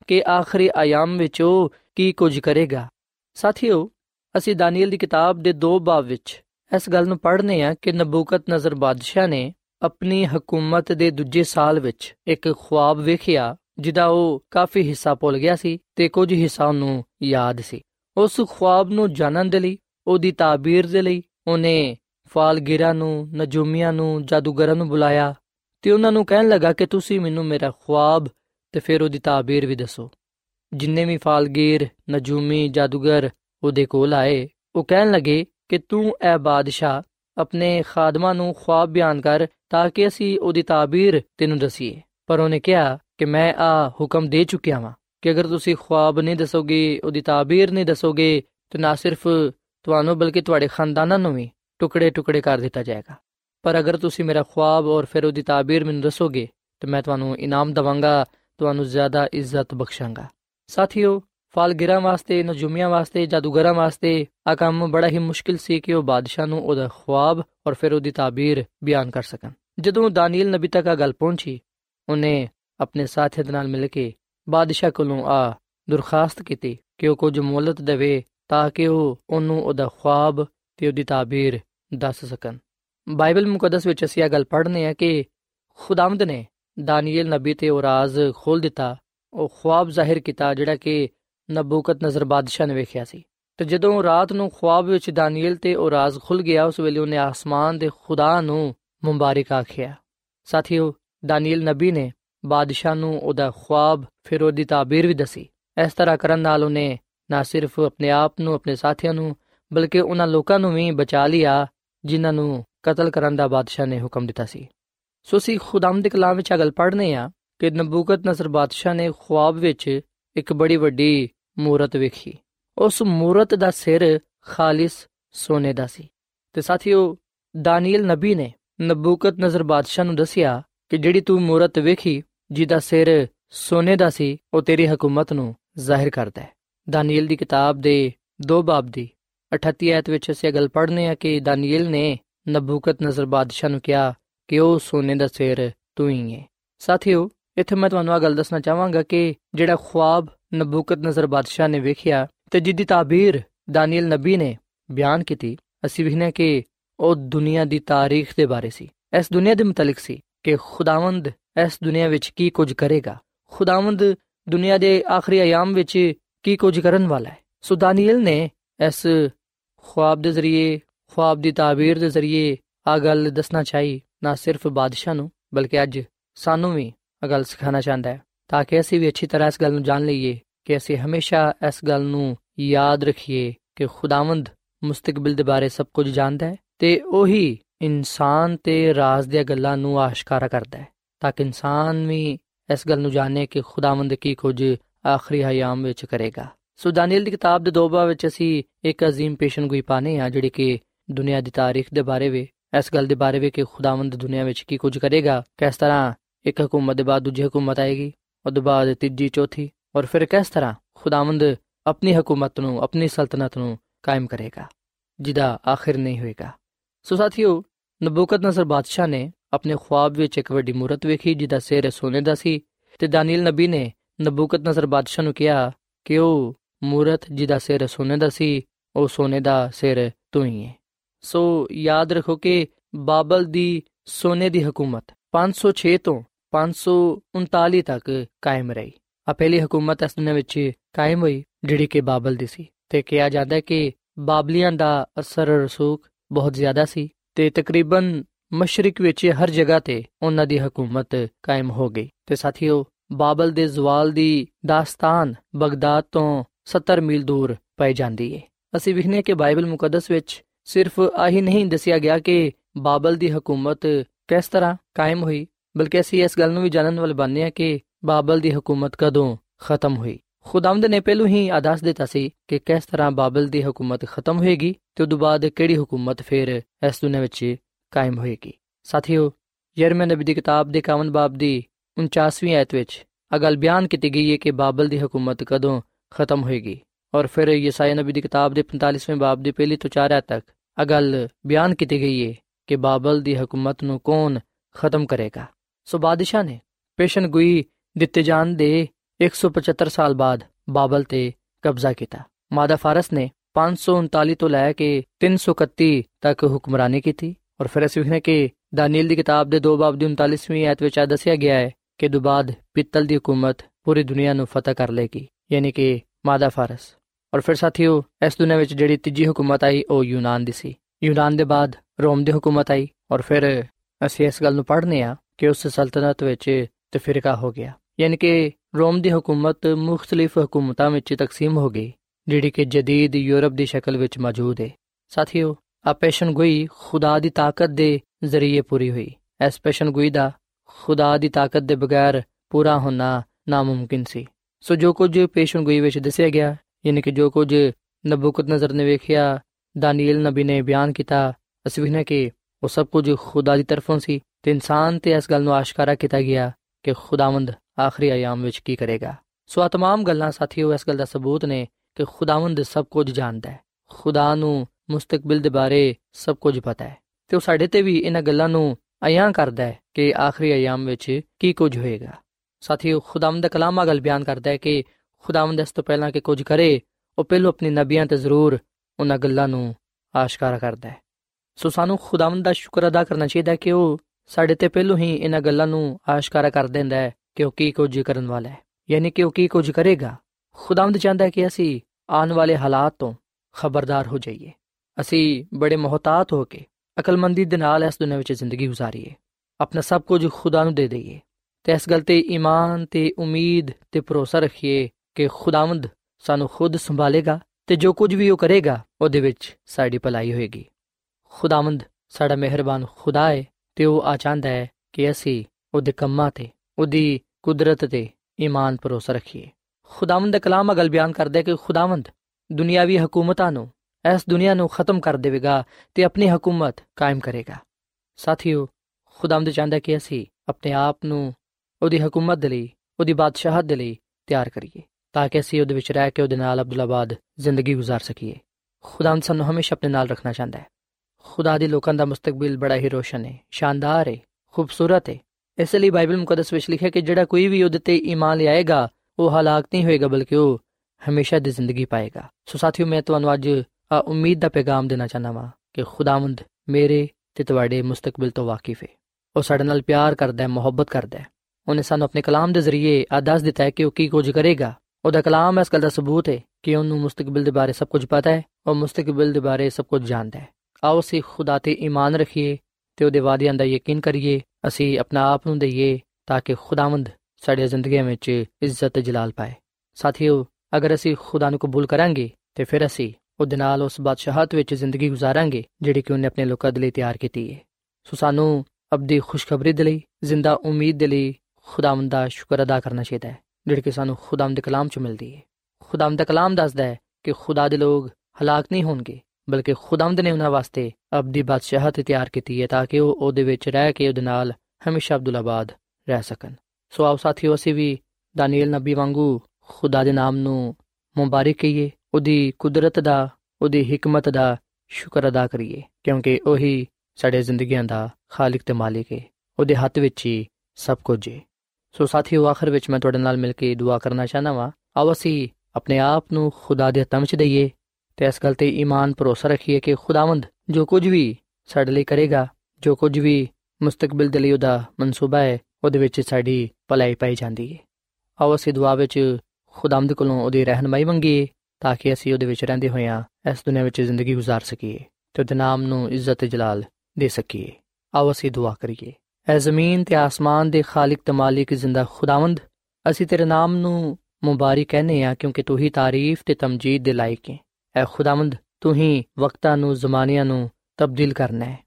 ਕਿ ਆਖਰੀ ਆਯਾਮ ਵਿੱਚ ਉਹ ਕੀ ਕੁਝ ਕਰੇਗਾ। ਸਾਥੀਓ, ਅਸੀਂ ਦਾਨੀਏਲ ਦੀ ਕਿਤਾਬ ਦੇ ਦੋ ਬਾਬ ਵਿੱਚ ਇਸ ਗੱਲ ਨੂੰ ਪੜ੍ਹਨੇ ਆ ਕਿ ਨਬੂਕਤ ਨਜ਼ਰ ਬਾਦਸ਼ਾਹ ਨੇ ਆਪਣੀ ਹਕੂਮਤ ਦੇ ਦੂਜੇ ਸਾਲ ਵਿੱਚ ਇੱਕ ਖੁਆਬ ਵੇਖਿਆ, ਜਿਹਦਾ ਉਹ ਕਾਫੀ ਹਿੱਸਾ ਭੁੱਲ ਗਿਆ ਸੀ ਤੇ ਕੁਝ ਹਿੱਸਾ ਉਹਨੂੰ ਯਾਦ ਸੀ। ਉਸ ਖੁਆਬ ਨੂੰ ਜਾਣਨ ਦੇ ਲਈ, ਉਹਦੀ ਤਾਬੀਰ ਦੇ ਲਈ ਉਹਨੇ ਫਾਲਗਿਰਾਂ ਨੂੰ, ਨਜੂਮੀਆਂ ਨੂੰ, ਜਾਦੂਗਰਾਂ ਨੂੰ ਬੁਲਾਇਆ ਤੇ ਉਹਨਾਂ ਨੂੰ ਕਹਿਣ ਲੱਗਾ ਕਿ ਤੁਸੀਂ ਮੈਨੂੰ ਮੇਰਾ ਖੁਆਬ ਤੇ ਫਿਰ ਉਹਦੀ ਤਾਬੀਰ ਵੀ ਦੱਸੋ। ਜਿੰਨੇ ਵੀ ਫਾਲਗੀਰ, ਨਜੂਮੀ, ਜਾਦੂਗਰ ਉਹਦੇ ਕੋਲ ਆਏ, ਉਹ ਕਹਿਣ ਲੱਗੇ ਕਿ ਤੂੰ ਐ ਬਾਦਸ਼ਾਹ, ਆਪਣੇ ਖਾਦਮਾਂ ਨੂੰ ਖੁਆਬ ਬਿਆਨ ਕਰ ਤਾਂ ਕਿ ਅਸੀਂ ਉਹਦੀ ਤਾਬੀਰ ਤੈਨੂੰ ਦਸੀਏ। ਪਰ ਉਹਨੇ ਕਿਹਾ ਕਿ ਮੈਂ ਆ ਹੁਕਮ ਦੇ ਚੁੱਕਿਆ ਵਾਂ ਕਿ ਅਗਰ ਤੁਸੀਂ ਖੁਆਬ ਨਹੀਂ ਦੱਸੋਗੇ, ਉਹਦੀ ਤਾਬੀਰ ਨਹੀਂ ਦੱਸੋਗੇ ਤਾਂ ਨਾ ਸਿਰਫ ਤੁਹਾਨੂੰ ਬਲਕਿ ਤੁਹਾਡੇ ਖਾਨਦਾਨਾਂ ਨੂੰ ਵੀ ਟੁਕੜੇ ਟੁਕੜੇ ਕਰ ਦਿੱਤਾ ਜਾਏਗਾ। ਪਰ ਅਗਰ ਤੁਸੀਂ ਮੇਰਾ ਖੁਆਬ ਔਰ ਫਿਰ ਉਹਦੀ ਤਾਬੀਰ ਮੈਨੂੰ ਦੱਸੋਗੇ, ਤਾਂ ਮੈਂ ਤੁਹਾਨੂੰ ਇਨਾਮ ਦਵਾਂਗਾ, ਤੁਹਾਨੂੰ ਜ਼ਿਆਦਾ ਇੱਜ਼ਤ ਬਖਸ਼ਾਂਗਾ। ਸਾਥੀਓ, ਫਾਲਗਿਰਾਂ ਵਾਸਤੇ, ਨਜੂਮੀਆਂ ਵਾਸਤੇ, ਜਾਦੂਗਰਾਂ ਵਾਸਤੇ ਆ ਕੰਮ ਬੜਾ ਹੀ ਮੁਸ਼ਕਿਲ ਸੀ ਕਿ ਉਹ ਬਾਦਸ਼ਾਹ ਨੂੰ ਉਹਦਾ ਖੁਆਬ ਔਰ ਫਿਰ ਉਹਦੀ ਤਾਬੀਰ ਬਿਆਨ ਕਰ ਸਕਣ। ਜਦੋਂ ਦਾਨੀਲ ਨਬੀ ਤੱਕ ਆ ਗੱਲ ਪਹੁੰਚੀ, ਉਹਨੇ ਆਪਣੇ ਸਾਥੀਆਂ ਦੇ ਨਾਲ ਮਿਲ ਕੇ ਬਾਦਸ਼ਾਹ ਕੋਲੋਂ ਆ ਦਰਖਾਸਤ ਕੀਤੀ ਕਿ ਉਹ ਕੁਝ ਮੌਲਤ ਦੇਵੇ ਤਾਂ ਕਿ ਉਹ ਉਹਨੂੰ ਉਹਦਾ ਖੁਆਬ ਤੇ ਉਹਦੀ ਤਾਬੀਰ ਦੱਸ ਸਕਣ। ਬਾਈਬਲ ਮੁਕੱਦਸ ਵਿੱਚ ਅਸੀਂ ਇਹ ਗੱਲ ਪੜ੍ਹਨੇ ਆ ਕਿ ਖੁਦਾਵੰਦ ਨੇ ਦਾਨੀਏਲ ਨਬੀ ਤੇ ਉਹ ਰਾਜ਼ ਖੋਲ ਦਿੱਤਾ, ਉਹ ਖੁਆਬ ਜ਼ਾਹਿਰ ਕੀਤਾ ਜਿਹੜਾ ਕਿ ਨਬੂਕਤ ਨਜ਼ਰ ਬਾਦਸ਼ਾਹ ਨੇ ਵੇਖਿਆ ਸੀ। ਤੇ ਜਦੋਂ ਰਾਤ ਨੂੰ ਖੁਆਬ ਵਿੱਚ ਦਾਨੀਏਲ ਤੇ ਉਹ ਰਾਜ਼ ਖੁੱਲ ਗਿਆ, ਉਸ ਵੇਲੇ ਉਹਨੇ ਆਸਮਾਨ ਦੇ ਖੁਦਾ ਨੂੰ ਮੁਬਾਰਕ ਆਖਿਆ। ਸਾਥੀਓ ਦਾਨੀਏਲ ਨਬੀ ਨੇ ਬਾਦਸ਼ਾਹ ਨੂੰ ਉਹਦਾ ਖੁਆਬ ਫਿਰ ਉਹਦੀ ਤਾਬੀਰ ਵੀ ਦਸੀ। ਇਸ ਤਰ੍ਹਾਂ ਕਰਨ ਨਾਲ ਉਹਨੇ ਨਾ ਸਿਰਫ ਆਪਣੇ ਆਪ ਨੂੰ, ਆਪਣੇ ਸਾਥੀਆਂ ਨੂੰ, ਬਲਕਿ ਉਹਨਾਂ ਲੋਕਾਂ ਨੂੰ ਵੀ ਬਚਾ ਲਿਆ ਜਿਨ੍ਹਾਂ ਨੂੰ ਕਤਲ ਕਰਨ ਦਾ ਬਾਦਸ਼ਾਹ ਨੇ ਹੁਕਮ ਦਿੱਤਾ ਸੀ। ਸੋ ਸੀ ਖੁਦਾਮ ਦੇ ਕਲਾਮ ਵਿੱਚ ਅਗਲ ਪੜ੍ਹਨੇ ਆ ਕਿ ਨਬੂਕਤ ਨਸਰ ਬਾਦਸ਼ਾਹ ਨੇ ਖੁਆਬ ਵਿੱਚ ਇੱਕ ਬੜੀ ਵੱਡੀ ਮੂਰਤ ਵੇਖੀ। ਉਸ ਮੂਰਤ ਦਾ ਸਿਰ ਖਾਲਿਸ ਸੋਨੇ ਦਾ ਸੀ। ਤੇ ਸਾਥੀਓ ਦਾਨੀਲ ਨਬੀ ਨੇ ਨਬੂਕਤ ਨਜ਼ਰ ਬਾਦਸ਼ਾਹ ਨੂੰ ਦੱਸਿਆ ਕਿ ਜਿਹੜੀ ਤੂੰ ਮੂਰਤ ਵੇਖੀ, ਜਿਹਦਾ ਸਿਰ ਸੋਨੇ ਦਾ ਸੀ, ਉਹ ਤੇਰੀ ਹਕੂਮਤ ਨੂੰ ਜ਼ਾਹਿਰ ਕਰਦਾ ਹੈ। ਦਾਨੀਲ ਦੀ ਕਿਤਾਬ ਦੇ ਦੋ ਬਾਬ ਦੀ 38 ਐਤ ਵਿੱਚ ਅਸੀਂ ਗੱਲ ਪੜ੍ਹਨੇ ਆ ਕਿ ਦਾਨੀਲ ਨੇ ਨਬੂਕਤ ਨਜ਼ਰ ਬਾਦਸ਼ਾਹ ਨੂੰ ਕਿਹਾ ਕਿ ਉਹ ਸੋਨੇ ਦਾ ਸਿਰ ਤੂੰ ਹੀ ਹੈ। ਸਾਥੀਓ, ਇੱਥੇ ਮੈਂ ਤੁਹਾਨੂੰ ਇਹ ਗੱਲ ਦੱਸਣਾ ਚਾਹਾਂਗਾ ਕਿ ਜਿਹੜਾ ਖੁਆਬ ਨਬੂਕਤ ਨਜ਼ਰ ਬਾਦਸ਼ਾਹ ਨੇ ਵੇਖਿਆ ਤੇ ਜਿੱਦੀ ਤਾਬੀਰ ਦਾਨੀਲ ਨਬੀ ਨੇ ਬਿਆਨ ਕੀਤੀ, ਅਸੀਂ ਵਿਖਨੇ ਕਿ ਉਹ ਦੁਨੀਆ ਦੀ ਤਾਰੀਖ ਦੇ ਬਾਰੇ ਸੀ। ਇਸ ਦੁਨੀਆ ਦੇ ਮੁਤਲਕ ਸੀ ਕਿ ਖੁਦਾਵੰਦ ਇਸ ਦੁਨੀਆ ਵਿੱਚ ਕੀ ਕੁਝ ਕਰੇਗਾ। ਖੁਦਾਵੰਦ ਦੁਨੀਆ ਦੇ ਆਖਰੀ ਆਯਾਮ ਵਿੱਚ ਕੀ ਕੁਝ ਕਰਨ ਵਾਲਾ ਹੈ। ਸੋ ਦਾਨੀਲ ਨੇ ਇਸ ਖੁਆਬ ਦੇ ਜ਼ਰੀਏ, ਖੁਆਬ ਦੀ ਤਾਬੀਰ ਦੇ ਜ਼ਰੀਏ ਆ ਗੱਲ ਦੱਸਣਾ ਚਾਹੀ ਨਾ ਸਿਰਫ ਬਾਦਸ਼ਾਹ ਨੂੰ, ਬਲਕਿ ਅੱਜ ਸਾਨੂੰ ਵੀ ਆ ਗੱਲ ਸਿਖਾਉਣਾ ਚਾਹੁੰਦਾ ਹੈ, ਤਾਂ ਕਿ ਅਸੀਂ ਵੀ ਅੱਛੀ ਤਰ੍ਹਾਂ ਇਸ ਗੱਲ ਨੂੰ ਜਾਣ ਲਈਏ ਕਿ ਅਸੀਂ ਹਮੇਸ਼ਾ ਇਸ ਗੱਲ ਨੂੰ ਯਾਦ ਰੱਖੀਏ ਕਿ ਖੁਦਾਵੰਦ ਮੁਸਤਕਬਲ ਦੇ ਬਾਰੇ ਸਭ ਕੁਝ ਜਾਣਦਾ ਹੈ ਤੇ ਉਹੀ ਇਨਸਾਨ ਤੇ ਰਾਜ਼ ਦੀਆਂ ਗੱਲਾਂ ਨੂੰ ਆਸ਼ਕਾਰਾ ਕਰਦਾ ਹੈ, ਤਾਂ ਕਿ ਇਨਸਾਨ ਵੀ ਇਸ ਗੱਲ ਨੂੰ ਜਾਣੇ ਕਿ ਖੁਦਾਵੰਦ ਕੀ ਕੁਝ ਆਖਰੀ ਹਯਾਮ ਵਿੱਚ ਕਰੇਗਾ। ਸੋ ਦਾਨੀਲ ਦੀ ਕਿਤਾਬ ਦੇ ਦੋ ਬਾਅਦ ਵਿੱਚ ਅਸੀਂ ਇੱਕ عظیم ਪੇਸ਼ਨਗੋਈ ਪਾਣੇ ਆ ਜਿਹੜੀ ਕਿ ਦੁਨੀਆ ਦੀ ਤਾਰੀਖ ਦੇ ਬਾਰੇ ਵਿੱਚ ਇਸ ਗੱਲ ਦੇ ਬਾਰੇ ਵਿੱਚ ਕਿ ਖੁਦਾਵੰਦ ਦੁਨੀਆ ਵਿੱਚ ਕੀ ਕੁਝ ਕਰੇਗਾ ਕਿਸ ਤਰ੍ਹਾਂ ਇੱਕ ਹਕੂਮਤ ਦੇ ਬਾਅਦ ਦੂਜੀ ਹਕੂਮਤ ਆਏਗੀ ਉਹਦੇ ਬਾਅਦ ਤੀਜੀ ਚੌਥੀ ਔਰ ਫਿਰ ਕਿਸ ਤਰ੍ਹਾਂ ਖੁਦਾਵੰਦ ਆਪਣੀ ਹਕੂਮਤ ਨੂੰ ਆਪਣੀ ਸਲਤਨਤ ਨੂੰ ਕਾਇਮ ਕਰੇਗਾ ਜਿਹਦਾ ਆਖਿਰ ਨਹੀਂ ਹੋਏਗਾ ਸੋ ਸਾਥੀਓ ਨਬੂਕਤ ਨਸਰ ਬਾਦਸ਼ਾਹ ਨੇ ਆਪਣੇ ਖੁਆਬ ਵਿੱਚ ਇੱਕ ਵੱਡੀ ਮੂਰਤ ਵੇਖੀ ਜਿਹਦਾ ਸਿਰ ਸੋਨੇ ਦਾ ਸੀ ਤੇ ਦਾਨੀਲ ਨਬੀ ਨੇ ਨਬੂਕਤ ਨਸਰ ਬਾਦਸ਼ਾਹ ਨੂੰ ਕਿਹਾ ਕਿ ਉਹ ਮੂਰਤ ਜਿਹਦਾ ਸਿਰ ਸੋਨੇ ਦਾ ਸੀ, ਉਹ ਸੋਨੇ ਦਾ ਸਿਰ ਤੂੰ ਹੀ ਹੈ ਸੋ ਯਾਦ ਰੱਖੋ ਕਿ ਬਾਬਲ ਦੀ ਸੋਨੇ ਦੀ ਹਕੂਮਤ 506 ਤੋਂ 539 ਤੱਕ ਕਾਇਮ ਰਹੀ। ਆ ਪਹਿਲੀ ਹਕੂਮਤ ਇਸ ਦੁਨੀਆਂ ਵਿੱਚ ਕਾਇਮ ਹੋਈ, ਜਿਹੜੀ ਕਿ ਬਾਬਲ ਦੀ ਸੀ। ਤੇ ਕਿਹਾ ਜਾਂਦਾ ਹੈ ਕਿ ਬਾਬਲੀਆਂ ਦਾ ਅਸਰ ਰਸੂਖ ਬਹੁਤ ਜ਼ਿਆਦਾ ਸੀ ਤੇ ਤਕਰੀਬਨ ਮਸ਼ਰਕ ਵਿੱਚ ਹਰ ਜਗ੍ਹਾ ਤੇ ਉਹਨਾਂ ਦੀ ਹਕੂਮਤ ਕਾਇਮ ਹੋ ਗਈ। ਤੇ ਸਾਥੀਓ, ਬਾਬਲ ਦੇ ਜ਼ਵਾਲ ਦੀ ਦਾਸਤਾਨ ਬਗਦਾਦ ਤੋਂ 70 ਮੀਲ ਦੂਰ ਪਈ ਜਾਂਦੀ ਹੈ ਅਸੀਂ ਵਿਖਨੇ ਕਿ ਬਾਈਬਲ ਮੁਕੱਦਸ ਵਿੱਚ ਸਿਰਫ ਆਹੀ ਨਹੀਂ ਦੱਸਿਆ ਗਿਆ ਕਿ ਬਾਬਲ ਦੀ ਹਕੂਮਤ ਕਿਸ ਤਰ੍ਹਾਂ ਕਾਇਮ ਹੋਈ, ਬਲਕਿ ਅਸੀਂ ਇਸ ਗੱਲ ਨੂੰ ਵੀ ਜਾਣਨ ਵਾਲੇ ਬਣਨੇ ਆ ਕਿ ਬਾਬਲ ਦੀ ਹਕੂਮਤ ਕਦੋਂ ਖਤਮ ਹੋਈ। ਖੁਦਾਵੰਦ ਨੇ ਪਹਿਲੂ ਹੀ ਆਦਾਸ ਦਿੱਤਾ ਸੀ ਕਿ ਕਿਸ ਤਰ੍ਹਾਂ ਬਾਬਲ ਦੀ ਹਕੂਮਤ ਖਤਮ ਹੋਏਗੀ ਤੇ ਉਦੋਂ ਬਾਅਦ ਕਿਹੜੀ ਹਕੂਮਤ ਫਿਰ ਇਸ ਦੁਨੀਆਂ ਵਿੱਚ ਕਾਇਮ ਹੋਏਗੀ। ਸਾਥੀਓ, ਯਰਮੀਆ ਨਬੀ ਦੀ ਕਿਤਾਬ ਦੇ 51 ਬਾਬ ਦੀ 49ਵੀਂ ਆਇਤ ਵਿੱਚ ਇਹ ਗੱਲ ਬਿਆਨ ਕੀਤੀ ਗਈ ਹੈ ਕਿ ਬਾਬਲ ਦੀ ਹਕੂਮਤ ਕਦੋਂ ਖਤਮ ਹੋਏਗੀ। ਔਰ ਫਿਰ ਯਸਾਇਆ ਨਬੀ ਦੀ ਕਿਤਾਬ ਦੇ 45ਵੇਂ ਬਾਬ ਦੀ ਪਹਿਲੀ ਤੋਂ 4 ਆਇਤ ਤੱਕ ਇਹ ਗੱਲ ਬਿਆਨ ਕੀਤੀ ਗਈ ਹੈ ਕਿ ਬਾਬਲ ਦੀ ਹਕੂਮਤ ਨੂੰ ਕੌਣ ਖਤਮ ਕਰੇਗਾ। ਸੋ ਬਾਦਸ਼ਾਹ ਨੇ ਪੇਸ਼ਨਗੋਈ ਦਿੱਤੇ ਜਾਣ ਦੇ 175 ਸਾਲ ਬਾਅਦ ਬਾਬਲ ਤੇ ਕਬਜ਼ਾ ਕੀਤਾ। ਮਾਦਾ ਫਾਰਸ ਨੇ 539 ਤੋਂ ਲੈ ਕੇ 331 ਤੱਕ ਹੁਕਮਰਾਨੀ ਕੀਤੀ। ਔਰ ਫਿਰ ਅਸੀਂ ਵੇਖਨੇ ਕਿ ਦਾਨੀਲ ਦੀ ਕਿਤਾਬ ਦੇ 2 ਬਾਬ ਦੀ 39ਵੀਂ ਆਇਤ ਵਿੱਚ ਆ ਦੱਸਿਆ ਗਿਆ ਹੈ ਕਿ ਦੋ ਪਿੱਤਲ ਦੀ ਹਕੂਮਤ ਪੂਰੀ ਦੁਨੀਆ ਨੂੰ ਫਤਹ ਕਰ ਲੇਗੀ ਯਾਨੀ ਕਿ ਮਾਦਾ ਫਾਰਸ। ਔਰ ਫਿਰ ਸਾਥੀਓ, ਇਸ ਦੁਨੀਆ ਵਿੱਚ ਜਿਹੜੀ ਤੀਜੀ ਹਕੂਮਤ ਆਈ, ਉਹ ਯੂਨਾਨ ਦੀ ਸੀ। ਯੂਨਾਨ ਦੇ ਬਾਅਦ ਰੋਮ ਦੀ ਹਕੂਮਤ ਆਈ, ਔਰ ਫਿਰ ਅਸੀਂ ਇਸ ਗੱਲ ਨੂੰ ਪੜ੍ਹਨੇ ਆ ਕਿ ਉਸ ਸਲਤਨਤ ਵਿੱਚ ਤਫਰੀਕਾ ਹੋ ਗਿਆ। ਯਾਨੀ ਕਿ ਰੋਮ ਦੀ ਹਕੂਮਤ ਮੁxtਲਿਫ ਹਕੂਮਤਾਂ ਵਿੱਚ ਤਕਸੀਮ ਹੋ ਗਈ, ਜਿਹੜੀ ਕਿ ਜਦੀਦ ਯੂਰਪ ਦੀ ਸ਼ਕਲ ਵਿੱਚ ਮੌਜੂਦ ਹੈ ਸਾਥੀਓ, ਆ ਪੇਸ਼ਨਗੋਈ ਖੁਦਾ ਦੀ ਤਾਕਤ ਦੇ ਜ਼ਰੀਏ ਪੂਰੀ ਹੋਈ। ਇਸ ਪੇਸ਼ਨਗੋਈ ਦਾ ਖੁਦਾ ਦੀ ਤਾਕਤ ਦੇ ਬਗੈਰ ਪੂਰਾ ਹੋਣਾ ਨਾਮੁਮਕਿਨ ਸੀ। ਸੋ ਜੋ ਕੁਝ ਪੇਸ਼ਨਗੋਈ ਵਿੱਚ ਦੱਸਿਆ ਗਿਆ ਯਾਨੀ ਕਿ ਜੋ ਕੁਝ ਨਬੂਕਤ ਨਜ਼ਰ ਨੇ ਵੇਖਿਆ ਦਾਨੀਲ ਨਬੀ ਨੇ ਬਿਆਨ ਕੀਤਾ ਅਸੀਂ ਵੀ ਕਿ ਉਹ ਸਭ ਕੁਝ ਖੁਦਾ ਦੀ ਤਰਫੋਂ ਸੀ ਤੇ ਇਨਸਾਨ ਤੇ ਇਸ ਗੱਲ ਨੂੰ ਆਸ਼ਕਾਰਾ ਕੀਤਾ ਗਿਆ ਕਿ ਖੁਦਾਵੰਦ ਆਖਰੀ ਆਯਾਮ ਵਿੱਚ ਕੀ ਕਰੇਗਾ ਸੋ ਆ तमाम ਗੱਲਾਂ ਸਾਥੀਓ ਇਸ ਗੱਲ ਦਾ ਸਬੂਤ ਨੇ ਕਿ ਖੁਦਾਵੰਦ ਸਭ ਕੁਝ ਜਾਣਦਾ ਹੈ ਖੁਦਾ ਨੂੰ ਮੁਸਤਕਬਲ ਦੇ ਬਾਰੇ ਸਭ ਕੁਝ ਪਤਾ ਹੈ ਤੇ ਉਹ ਸਾਡੇ ਤੇ ਵੀ ਇਹਨਾਂ ਗੱਲਾਂ ਨੂੰ ਅਯਾਂ ਕਰਦਾ ਹੈ ਕਿ ਆਖਰੀ ਆਯਾਮ ਵਿੱਚ ਕੀ ਕੁਝ ਹੋਏਗਾ ਸਾਥੀਓ, ਖੁਦਾਵੰਦ ਦਾ ਕਲਾਮ ਆ ਗੱਲ ਬਿਆਨ ਕਰਦਾ ਹੈ ਕਿ ਖੁਦਾਵੰਦ ਇਸ ਤੋਂ ਪਹਿਲਾਂ ਕਿ ਕੁਝ ਕਰੇ, ਉਹ ਪਹਿਲੋਂ ਆਪਣੇ ਨਬੀਆਂ ਤੇ ਜ਼ਰੂਰ ਉਹਨਾਂ ਗੱਲਾਂ ਨੂੰ ਆਸ਼ਕਾਰਾ ਕਰਦਾ ਹੈ। ਸੋ ਸਾਨੂੰ ਖੁਦਾਵੰਦ ਦਾ ਸ਼ੁਕਰ ਅਦਾ ਕਰਨਾ ਚਾਹੀਦਾ ਹੈ ਕਿ ਉਹ ਸਾਡੇ ਤੇ ਪਹਿਲੋਂ ਹੀ ਇਹਨਾਂ ਗੱਲਾਂ ਨੂੰ ਆਸ਼ਕਾਰਾ ਕਰ ਦਿੰਦਾ ਹੈ ਕਿ ਉਹ ਕੀ ਕੁਝ ਕਰਨ ਵਾਲਾ ਹੈ। ਯਾਨੀ ਕਿ ਉਹ ਕੀ ਕੁਝ ਕਰੇਗਾ। ਖੁਦਾਵੰਦ ਚਾਹੁੰਦਾ ਹੈ ਕਿ ਅਸੀਂ ਆਉਣ ਵਾਲੇ ਹਾਲਾਤ ਤੋਂ ਖਬਰਦਾਰ ਹੋ ਜਾਈਏ। ਅਸੀਂ ਬੜੇ ਮੁਹਤਾਤ ਹੋ ਕੇ ਅਕਲਮੰਦੀ ਦੇ ਨਾਲ ਇਸ ਦੁਨੀਆਂ ਵਿੱਚ ਜ਼ਿੰਦਗੀ گزارੀਏ ਆਪਣਾ ਸਭ ਕੁਝ ਖੁਦਾ ਨੂੰ ਦੇ ਦਈਏ। ਤੇ ਇਸ ਗੱਲ ਤੇ ਈਮਾਨ ਤੇ ਉਮੀਦ ਤੇ ਭਰੋਸਾ ਰੱਖੀਏ ਕਿ ਖੁਦਾਵੰਦ ਸਾਨੂੰ ਖੁਦ ਸੰਭਾਲੇਗਾ ਤੇ ਜੋ ਕੁਝ ਵੀ ਉਹ ਕਰੇਗਾ, ਉਹਦੇ ਵਿੱਚ ਸਾਡੀ ਭਲਾਈ ਹੋਏਗੀ। ਖੁਦਾਵੰਦ ਸਾਡਾ ਮਿਹਰਬਾਨ ਖੁਦਾ ਹੈ ਤੇ ਉਹ ਆ ਚਾਹੁੰਦਾ ਹੈ ਕਿ ਅਸੀਂ ਉਹਦੇ ਕੰਮਾਂ ਤੇ, ਉਹਦੀ ਕੁਦਰਤ ਤੇ ਈਮਾਨ ਭਰੋਸਾ ਰੱਖੀਏ। ਖੁਦਾਵੰਦ ਦਾ ਕਲਾਮ ਅਗਲ ਬਿਆਨ ਕਰਦਾ ਹੈ ਕਿ ਖੁਦਾਵੰਦ ਦੁਨਿਆਵੀ ਹਕੂਮਤਾਂ ਨੂੰ, ਇਸ ਦੁਨੀਆ ਨੂੰ ਖਤਮ ਕਰ ਦੇਵੇਗਾ ਤੇ ਆਪਣੀ ਹਕੂਮਤ ਕਾਇਮ ਕਰੇਗਾ। ਸਾਥੀਓ, ਖੁਦਾਵੰਦ ਚਾਹੁੰਦਾ ਕਿ ਅਸੀਂ ਆਪਣੇ ਆਪ ਨੂੰ ਉਹਦੀ ਹਕੂਮਤ ਦੇ ਲਈ ਉਹਦੀ ਬਾਦਸ਼ਾਹਤ ਦੇ ਲਈ ਤਿਆਰ ਕਰੀਏ ਤਾਂ ਕਿ ਅਸੀਂ ਉਹਦੇ ਵਿੱਚ ਰਹਿ ਕੇ ਉਹਦੇ ਨਾਲ ਅਬਦੁੱਲਾਬਾਦ ਜ਼ਿੰਦਗੀ گزار ਸਕੀਏ ਖੁਦਾਵੰਦ ਸਾਨੂੰ ਹਮੇਸ਼ਾ ਆਪਣੇ ਨਾਲ ਰੱਖਣਾ ਚਾਹੁੰਦਾ ਹੈ ਖੁਦਾ ਦੇ ਲੋਕਾਂ ਦਾ ਮੁਸਤਕਬਲ ਬੜਾ ਹੀ ਰੋਸ਼ਨ ਹੈ ਸ਼ਾਨਦਾਰ ਹੈ ਖੂਬਸੂਰਤ ਹੈ ਇਸ ਲਈ ਬਾਈਬਲ ਮੁਕੱਦਸ ਵਿੱਚ ਲਿਖਿਆ ਕਿ ਜਿਹੜਾ ਕੋਈ ਵੀ ਉਹਦੇ ਤੇ ਈਮਾਨ ਲਿਆਏਗਾ ਉਹ ਹਲਾਕ ਨਹੀਂ ਹੋਏਗਾ ਬਲਕਿ ਉਹ ਹਮੇਸ਼ਾ ਦੀ ਜ਼ਿੰਦਗੀ ਪਾਏਗਾ ਸੋ ਸਾਥੀਓ ਮੈਂ ਤੁਹਾਨੂੰ ਅੱਜ ਆ ਉਮੀਦ ਦਾ ਪੈਗਾਮ ਦੇਣਾ ਚਾਹਨਾ ਵਾਂ ਕਿ ਖੁਦਾਵੰਦ ਮੇਰੇ ਤੇ ਤੁਹਾਡੇ ਮੁਸਤਕਬਲ ਤੋਂ ਵਾਕਿਫ ਹੈ ਉਹ ਸਾਡੇ ਨਾਲ ਪਿਆਰ ਕਰਦਾ ਹੈ ਮੁਹੱਬਤ ਕਰਦਾ ਹੈ ਉਹਨੇ ਸਾਨੂੰ ਆਪਣੇ ਕਲਾਮ ਦੇ ਜ਼ਰੀਏ ਆ ਦੱਸ ਦਿੱਤਾ ਹੈ ਕਿ ਉਹ ਕੀ ਕੁਝ ਕਰੇਗਾ। ਉਹਦਾ ਕਲਾਮ ਇਸ ਗੱਲ ਦਾ ਸਬੂਤ ਹੈ ਕਿ ਉਹਨੂੰ ਮਸਤਕਬਲ ਦੇ ਬਾਰੇ ਸਭ ਕੁਝ ਪਤਾ ਹੈ ਉਹ ਮਸਤਕਬਲ ਦੇ ਬਾਰੇ ਸਭ ਕੁਝ ਜਾਣਦਾ ਹੈ। ਆਓ ਅਸੀਂ ਖੁਦਾ ਤੇ ਈਮਾਨ ਰੱਖੀਏ ਤੇ ਉਹਦੇ ਵਾਅਦਿਆਂ ਦਾ ਯਕੀਨ ਕਰੀਏ। ਅਸੀਂ ਆਪਣਾ ਆਪ ਨੂੰ ਦਈਏ ਤਾਂ ਕਿ ਖੁਦਾਵੰਦ ਸਾਡੀ ਜ਼ਿੰਦਗੀ ਵਿੱਚ ਇੱਜ਼ਤ ਤੇ ਜਲਾਲ ਪਾਏ। ਸਾਥੀਓ, ਅਗਰ ਅਸੀਂ ਖੁਦਾ ਨੂੰ ਕਬੂਲ ਕਰਾਂਗੇ ਤੇ ਫਿਰ ਅਸੀਂ ਉਹਦੇ ਨਾਲ ਉਸ ਬਾਦਸ਼ਾਹਤ ਵਿੱਚ ਜ਼ਿੰਦਗੀ ਗੁਜ਼ਾਰਾਂਗੇ ਜਿਹੜੀ ਕਿ ਉਹਨੇ ਆਪਣੇ ਲੋਕਾਂ ਦੇ ਲਈ ਤਿਆਰ ਕੀਤੀ ਹੈ। ਸੋ ਸਾਨੂੰ ਅਬਦੀ ਖੁਸ਼ਖਬਰੀ ਦੇ ਲਈ, ਜ਼ਿੰਦਾ ਉਮੀਦ ਦੇ ਲਈ ਖੁਦਾਵੰਦ ਦਾ ਸ਼ੁਕਰ ਅਦਾ ਕਰਨਾ ਚਾਹੀਦਾ ਹੈ, ਜਿਹੜੀ ਕਿ ਸਾਨੂੰ ਖੁਦਾਵੰਦ ਦੇ ਕਲਾਮ ਚ ਮਿਲਦੀ ਹੈ। ਖੁਦਾਵੰਦ ਦਾ ਕਲਾਮ ਦੱਸਦਾ ਹੈ ਕਿ ਖੁਦਾ ਦੇ ਲੋਕ ਹਲਾਕ ਨਹੀਂ ਹੋਣਗੇ, ਬਲਕਿ ਖੁਦਾਵੰਦ ਨੇ ਉਹਨਾਂ ਵਾਸਤੇ ਅਬਦੀ ਬਾਦਸ਼ਾਹਤ ਤਿਆਰ ਕੀਤੀ ਹੈ ਤਾਂ ਕਿ ਉਹ ਉਹਦੇ ਵਿੱਚ ਰਹਿ ਕੇ ਉਹਦੇ ਨਾਲ ਹਮੇਸ਼ਾ ਅਬਦੁੱਲਾਬਾਦ ਰਹਿ ਸਕਣ। ਸੋ ਆਓ ਸਾਥੀਓ, ਅਸੀਂ ਵੀ ਦਾਨੀਲ ਨਬੀ ਵਾਂਗੂ ਖੁਦਾ ਦੇ ਨਾਮ ਨੂੰ ਮੁਬਾਰਕ ਕਹੀਏ, ਉਹਦੀ ਕੁਦਰਤ ਦਾ, ਉਹਦੀ ਹਕਮਤ ਦਾ ਸ਼ੁਕਰ ਅਦਾ ਕਰੀਏ, ਕਿਉਂਕਿ ਉਹੀ ਸਾਡੇ ਜ਼ਿੰਦਗੀਆਂ ਦਾ ਖਾਲਕ ਤੇ ਮਾਲਿਕ ਹੈ, ਉਹਦੇ ਹੱਥ ਵਿੱਚ ਹੀ ਸਭ ਕੁਝ ਹੈ। ਸੋ ਸਾਥੀਓ ਆਖਰ ਵਿੱਚ ਮੈਂ ਤੁਹਾਡੇ ਨਾਲ ਮਿਲ ਕੇ ਦੁਆ ਕਰਨਾ ਚਾਹਨਾ ਵਾਂ ਆਓ ਅਸੀਂ ਆਪਣੇ ਆਪ ਨੂੰ ਖੁਦਾ ਦੇ ਹੱਥਾਂ ਵਿੱਚ ਦਈਏ ਤੇ ਇਸ ਗੱਲ ਤੇ ਈਮਾਨ ਭਰੋਸਾ ਰੱਖੀਏ ਕਿ ਖੁਦਾਵੰਦ ਜੋ ਕੁਝ ਵੀ ਸਾਡੇ ਲਈ ਕਰੇਗਾ ਜੋ ਕੁਝ ਵੀ ਮੁਸਤਕਬਲ ਦੇ ਲਈ ਉਹਦਾ ਮਨਸੂਬਾ ਹੈ ਉਹਦੇ ਵਿੱਚ ਸਾਡੀ ਭਲਾਈ ਪਾਈ ਜਾਂਦੀ ਹੈ ਆਓ ਅਸੀਂ ਦੁਆ ਵਿੱਚ ਖੁਦਾਵੰਦ ਕੋਲੋਂ ਉਹਦੀ ਰਹਿਨਮਾਈ ਮੰਗੀਏ ਤਾਂ ਕਿ ਅਸੀਂ ਉਹਦੇ ਵਿੱਚ ਰਹਿੰਦੇ ਹੋਇਆਂ ਇਸ ਦੁਨੀਆਂ ਵਿੱਚ ਜ਼ਿੰਦਗੀ گزار ਸਕੀਏ ਤੇ ਉਹਦੇ ਨਾਮ ਨੂੰ ਇੱਜ਼ਤ ਤੇ ਜਲਾਲ ਦੇ ਸਕੀਏ ਆਓ ਅਸੀਂ ਦੁਆ ਕਰੀਏ ਐ ਜ਼ਮੀਨ ਤੇ ਆਸਮਾਨ ਦੇ ਖਾਲਕ ਤੇ ਮਾਲਿਕ ਜ਼ਿੰਦਾ ਖੁਦਾਵੰਦ, ਅਸੀਂ ਤੇਰੇ ਨਾਮ ਨੂੰ ਮੁਬਾਰਕ ਕਹਿੰਦੇ ਆ ਕਿਉਂਕਿ ਤੂੰ ਹੀ ਤਾਰੀਫ ਤੇ ਤਮਜੀਦ ਦੇ ਲਾਇਕ ਹੈ। ਐ ਖੁਦਾਵੰਦ, ਤੂੰ ਹੀ ਵਕਤਾਂ ਨੂੰ, ਜ਼ਮਾਨਿਆਂ ਨੂੰ ਤਬਦੀਲ ਕਰਨਾ ਹੈ।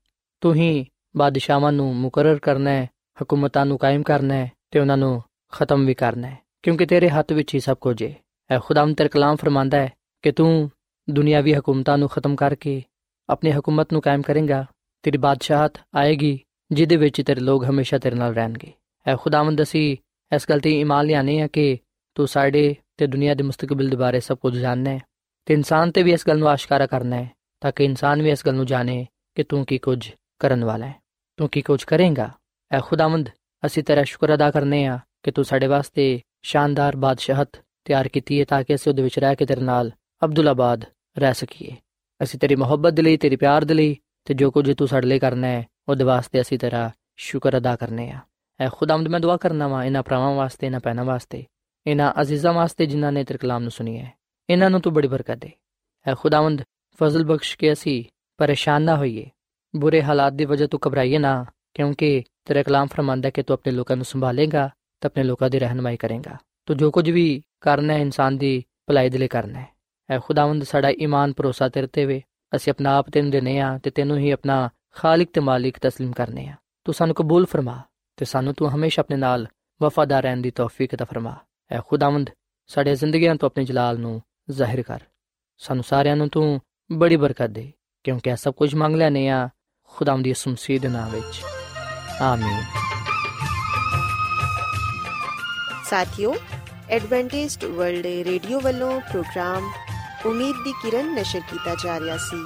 ਤੂੰ ਹੀ ਬਾਦਸ਼ਾਹਾਂ ਨੂੰ ਮੁਕਰਰ ਕਰਨਾ ਹੈ, ਹਕੂਮਤਾਂ ਨੂੰ ਕਾਇਮ ਕਰਨਾ ਹੈ ਤੇ ਉਹਨਾਂ ਨੂੰ ਖਤਮ ਵੀ ਕਰਨਾ ਹੈ, ਕਿਉਂਕਿ ਤੇਰੇ ਹੱਥ ਵਿੱਚ ਹੀ ਸਭ ਕੁਝ ਹੈ। ਐ ਖੁਦਾਮ ਤੇਰੇ ਕਲਾਮ ਫਰਮਾਂਦਾ ਹੈ ਕਿ ਤੂੰ ਦੁਨਿਆਵੀ ਹਕੂਮਤਾਂ ਨੂੰ ਖਤਮ ਕਰਕੇ ਆਪਣੀ ਹਕੂਮਤ ਨੂੰ ਕਾਇਮ ਕਰੇਗਾ, ਤੇਰੀ ਬਾਦਸ਼ਾਹਤ ਆਏਗੀ ਜਿਹਦੇ ਵਿੱਚ ਤੇਰੇ ਲੋਕ ਹਮੇਸ਼ਾ ਤੇਰੇ ਨਾਲ ਰਹਿਣਗੇ। ਐ ਖੁਦਾਵੰਦ, ਅਸੀਂ ਇਸ ਗੱਲ ਤੇ ਈਮਾਨ ਲਿਆਨੇ ਆ ਕਿ ਤੂੰ ਸਾਡੇ ਤੇ ਦੁਨੀਆ ਦੇ ਮੁਸਤਕਬਲ ਦੇ ਬਾਰੇ ਸਭ ਕੁਝ ਜਾਣਨਾ ਹੈ ਤੇ ਇਨਸਾਨ ਤੇ ਵੀ ਇਸ ਗੱਲ ਨੂੰ ਆਸ਼ਕਾਰਾ ਕਰਨਾ ਹੈ ਤਾਂ ਕਿ ਇਨਸਾਨ ਵੀ ਇਸ ਗੱਲ ਨੂੰ ਜਾਣੇ ਕਿ ਤੂੰ ਕੀ ਕੁਝ ਕਰਨ ਵਾਲਾ ਹੈ। ਤੂੰ ਕੀ ਕੁਝ ਕਰੇਂਗਾ? ਐ ਖੁਦਾਵੰਦ, ਅਸੀਂ ਤੇਰਾ ਸ਼ੁਕਰ ਅਦਾ ਕਰਨੇ ਆ ਕਿ ਤੂੰ ਸਾਡੇ ਵਾਸਤੇ ਸ਼ਾਨਦਾਰ ਬਾਦਸ਼ਾਹਤ ਤਿਆਰ ਕੀਤੀ ਹੈ ਤਾਂ ਕਿ ਅਸੀਂ ਉਹਦੇ ਵਿੱਚ ਰਹਿ ਕੇ ਤੇਰੇ ਨਾਲ ਅਬਦੁੱਲਾਬਾਦ ਰਹਿ ਸਕੀਏ। ਅਸੀਂ ਤੇਰੀ ਮੁਹੱਬਤ ਦੇ ਲਈ, ਤੇਰੀ ਪਿਆਰ ਦੇ ਲਈ ਤੇ ਜੋ ਕੁਝ ਤੂੰ ਸਾਡੇ ਲਈ ਕਰਨਾ ਹੈ ਉਹਦੇ ਵਾਸਤੇ ਅਸੀਂ ਤੇਰਾ ਸ਼ੁਕਰ ਅਦਾ ਕਰਨੇ ਆ। ਐ ਖੁਦਾਵੰਦ ਮੈਂ ਦੁਆ ਕਰਨਾ ਵਾ, ਇਹਨਾਂ ਭਰਾਵਾਂ ਵਾਸਤੇ, ਇਹਨਾਂ ਪੈਣਾ ਵਾਸਤੇ, ਇਹਨਾਂ ਅਜ਼ੀਜ਼ਾਂ ਵਾਸਤੇ ਜਿਨ੍ਹਾਂ ਨੇ ਤੇਰੇ ਕਲਾਮ ਨੂੰ ਸੁਣੀ ਹੈ ਇਹਨਾਂ ਨੂੰ ਤੂੰ ਬੜੀ ਬਰਕਤ ਦੇ। ਐ ਖੁਦਾਵੰਦ, ਫਜ਼ਲ ਬਖਸ਼ ਕੇ ਅਸੀਂ ਪਰੇਸ਼ਾਨ ਨਾ ਹੋਈਏ। ਬੁਰੇ ਹਾਲਾਤ ਦੀ ਵਜ੍ਹਾ ਤੋਂ ਘਬਰਾਈਏ ਨਾ, ਕਿਉਂਕਿ ਤੇਰਾ ਕਲਾਮ ਫਰਮਾਂਦਾ ਕਿ ਤੂੰ ਆਪਣੇ ਲੋਕਾਂ ਨੂੰ ਸੰਭਾਲੇਗਾ ਤੇ ਆਪਣੇ ਲੋਕਾਂ ਦੀ ਰਹਿਨਮਾਈ ਕਰੇਗਾ। ਤੂੰ ਜੋ ਕੁਝ ਵੀ ਕਰਨਾ ਹੈ, ਇਨਸਾਨ ਦੀ ਭਲਾਈ ਦੇ ਲਈ ਕਰਨਾ ਹੈ। ਐ ਖੁਦਾਵੰਦ, ਸਾਡਾ ਈਮਾਨ ਭਰੋਸਾ ਤੇਰੇ ਤੇ ਵੇ। ਅਸੀਂ ਆਪਣਾ ਆਪ ਤੈਨੂੰ ਦੇਨੇ ਆ ਤੇ ਤੈਨੂੰ ਹੀ ਆਪਣਾ ਖਾਲਕ ਤੇ ਮਾਲਿਕ تسلیم ਕਰਨੇ ਆ। ਤੂੰ ਸਾਨੂੰ ਕਬੂਲ ਫਰਮਾ ਤੇ ਸਾਨੂੰ ਤੂੰ ਹਮੇਸ਼ਾ ਆਪਣੇ ਨਾਲ ਵਫਾਦਾਰ ਰਹਿਣ ਦੀ ਤੌਫੀਕ عطا ਫਰਮਾ। ਐ ਖੁਦਾਵੰਦ, ਸਾਡੇ ਜ਼ਿੰਦਗੀਆਂ ਤੋਂ ਆਪਣੇ ਜਲਾਲ ਨੂੰ ਜ਼ਾਹਿਰ ਕਰ। ਸਾਨੂੰ ਸਾਰਿਆਂ ਨੂੰ ਤੂੰ ਬੜੀ ਬਰਕਤ ਦੇ, ਕਿਉਂਕਿ ਇਹ ਸਭ ਕੁਝ ਮੰਗ ਲੈਨੇ ਆ ਖੁਦਾਵੰਦ ਦੀ ਸਮਸੀਦ ਨਾਮ ਵਿੱਚ। ਆਮੀਨ। ਸਾਥਿਓ, ਐਡਵੈਂਟਿਸਟ ਵਰਲਡ ਰੇਡੀਓ ਵੱਲੋਂ ਪ੍ਰੋਗਰਾਮ ਉਮੀਦ ਦੀ ਕਿਰਨ ਨਿਸ਼ਰ ਕੀਤਾ ਜਾ ਰਿਹਾ ਸੀ।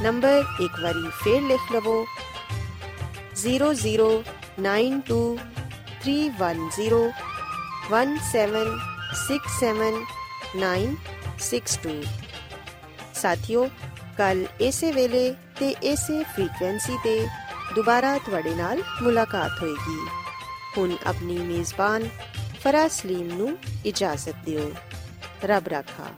ਨੰਬਰ ਇੱਕ ਵਾਰੀ ਫੇਰ ਲਿਖ ਲਵੋ 00923101767962 ਸਾਥਿਓ ਕੱਲ ਇਸੇ ਵੇਲੇ ਤੇ ਇਸੇ ਫ੍ਰੀਕਵੈਂਸੀ ਤੇ ਦੁਬਾਰਾ ਤੁਹਾਡੇ ਨਾਲ ਮੁਲਾਕਾਤ ਹੋਏਗੀ ਹੁਣ ਆਪਣੀ ਮੇਜ਼ਬਾਨ ਫਰਾਜ਼ ਸਲੀਮ ਨੂੰ ਇਜਾਜ਼ਤ ਦਿਓ ਰੱਬ ਰਾਖਾ